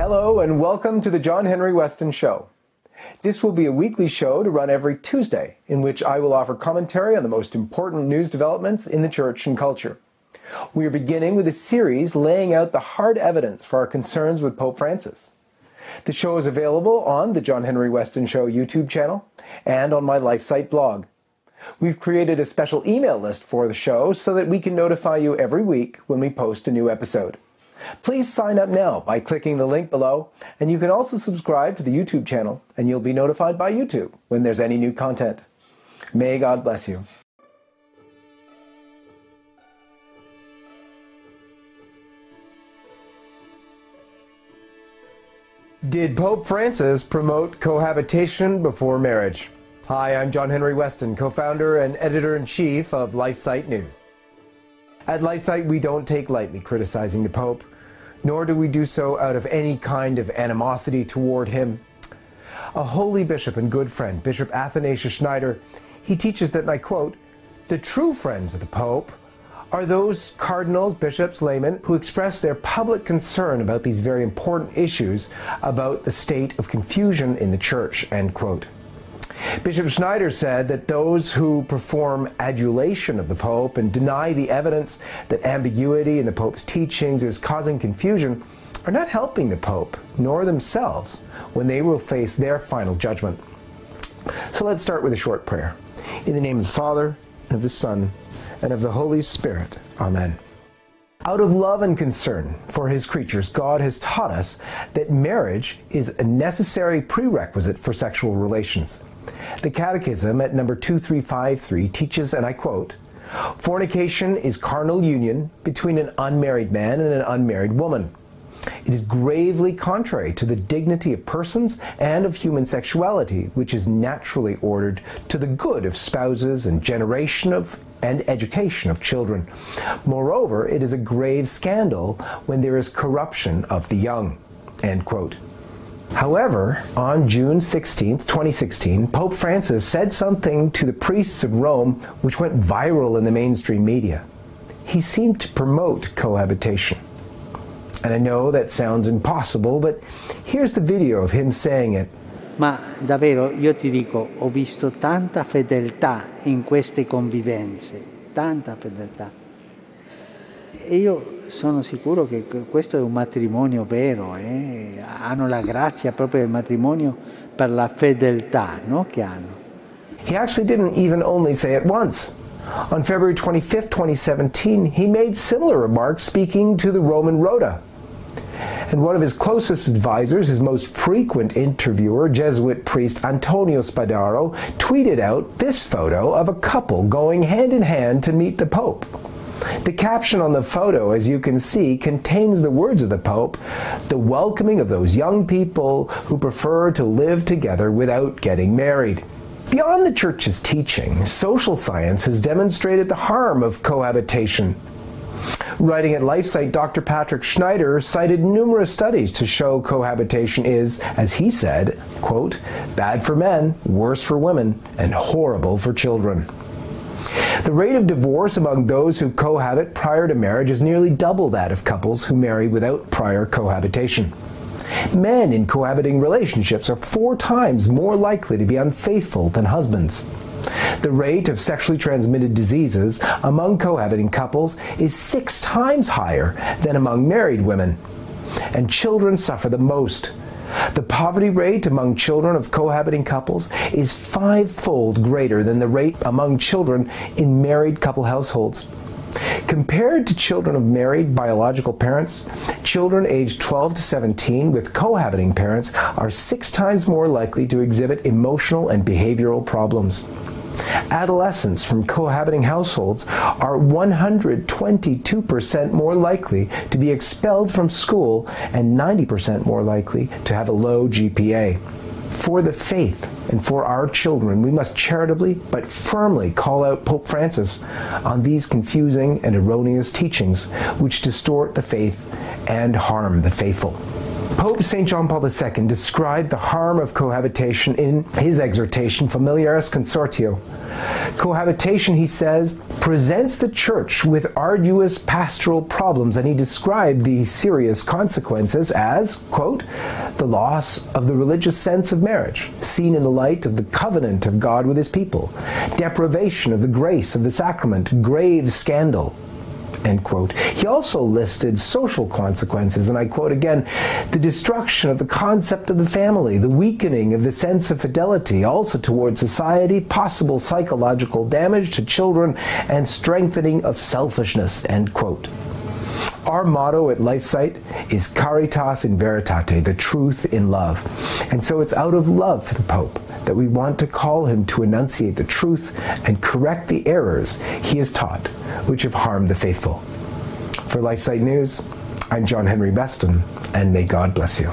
Hello, and welcome to the John Henry Westen Show. This will be a weekly show to run every Tuesday, in which I will offer commentary on the most important news developments in the church and culture. We are beginning with a series laying out the hard evidence for our concerns with Pope Francis. The show is available on the John Henry Westen Show YouTube channel and on my LifeSite blog. We've created a special email list for the show so that we can notify you every week when we post a new episode. Please sign up now by clicking the link below, and you can also subscribe to the YouTube channel, and you'll be notified by YouTube when there's any new content. May God bless you. Did Pope Francis promote cohabitation before marriage? Hi, I'm John Henry Westen, co founder and editor in chief of LifeSite News. At LifeSite, we don't take lightly criticizing the Pope, nor do we do so out of any kind of animosity toward him. A holy bishop and good friend, Bishop Athanasius Schneider, he teaches that, and I quote, the true friends of the Pope are those cardinals, bishops, laymen who express their public concern about these very important issues about the state of confusion in the church, end quote. Bishop Schneider said that those who perform adulation of the Pope and deny the evidence that ambiguity in the Pope's teachings is causing confusion are not helping the Pope nor themselves when they will face their final judgment. So let's start with a short prayer. In the name of the Father, and of the Son, and of the Holy Spirit. Amen. Out of love and concern for his creatures, God has taught us that marriage is a necessary prerequisite for sexual relations. The Catechism at number 2353 teaches, and I quote, Fornication is carnal union between an unmarried man and an unmarried woman. It is gravely contrary to the dignity of persons and of human sexuality, which is naturally ordered to the good of spouses and generation of and education of children. Moreover, it is a grave scandal when there is corruption of the young. End quote. However, on June 16, 2016, Pope Francis said something to the priests of Rome which went viral in the mainstream media. He seemed to promote cohabitation. And I know that sounds impossible, but here's the video of him saying it. Ma davvero io ti dico, ho visto tanta fedeltà in queste convivenze, tanta fedeltà. E io sono sicuro che questo è un matrimonio vero, eh? Hanno la grazia proprio del matrimonio per la fedeltà no? che hanno. He actually didn't even only say it once. On February 25, 2017, he made similar remarks speaking to the Roman Rota. And one of his closest advisors, his most frequent interviewer, Jesuit priest Antonio Spadaro, tweeted out this photo of a couple going hand in hand to meet the Pope. The caption on the photo, as you can see, contains the words of the Pope the welcoming of those young people who prefer to live together without getting married. Beyond the Church's teaching, social science has demonstrated the harm of cohabitation. Writing at LifeSite, Dr. Patrick Schneider cited numerous studies to show cohabitation is, as he said, quote, bad for men, worse for women, and horrible for children. The rate of divorce among those who cohabit prior to marriage is nearly double that of couples who marry without prior cohabitation. Men in cohabiting relationships are four times more likely to be unfaithful than husbands. The rate of sexually transmitted diseases among cohabiting couples is six times higher than among married women. And children suffer the most the poverty rate among children of cohabiting couples is fivefold greater than the rate among children in married couple households. Compared to children of married biological parents, children aged 12 to 17 with cohabiting parents are six times more likely to exhibit emotional and behavioral problems. Adolescents from cohabiting households are 122% more likely to be expelled from school and 90% more likely to have a low GPA. For the faith and for our children, we must charitably but firmly call out Pope Francis on these confusing and erroneous teachings which distort the faith and harm the faithful. Pope St. John Paul II described the harm of cohabitation in his exhortation Familiaris Consortio. Cohabitation, he says, presents the church with arduous pastoral problems, and he described the serious consequences as, quote, the loss of the religious sense of marriage, seen in the light of the covenant of God with his people, deprivation of the grace of the sacrament, grave scandal, End quote. He also listed social consequences, and I quote again the destruction of the concept of the family, the weakening of the sense of fidelity, also towards society, possible psychological damage to children, and strengthening of selfishness. End quote. Our motto at LifeSite is Caritas in Veritate, the truth in love. And so it's out of love for the Pope that we want to call him to enunciate the truth and correct the errors he has taught, which have harmed the faithful. For LifeSite News, I'm John Henry Westen, and may God bless you.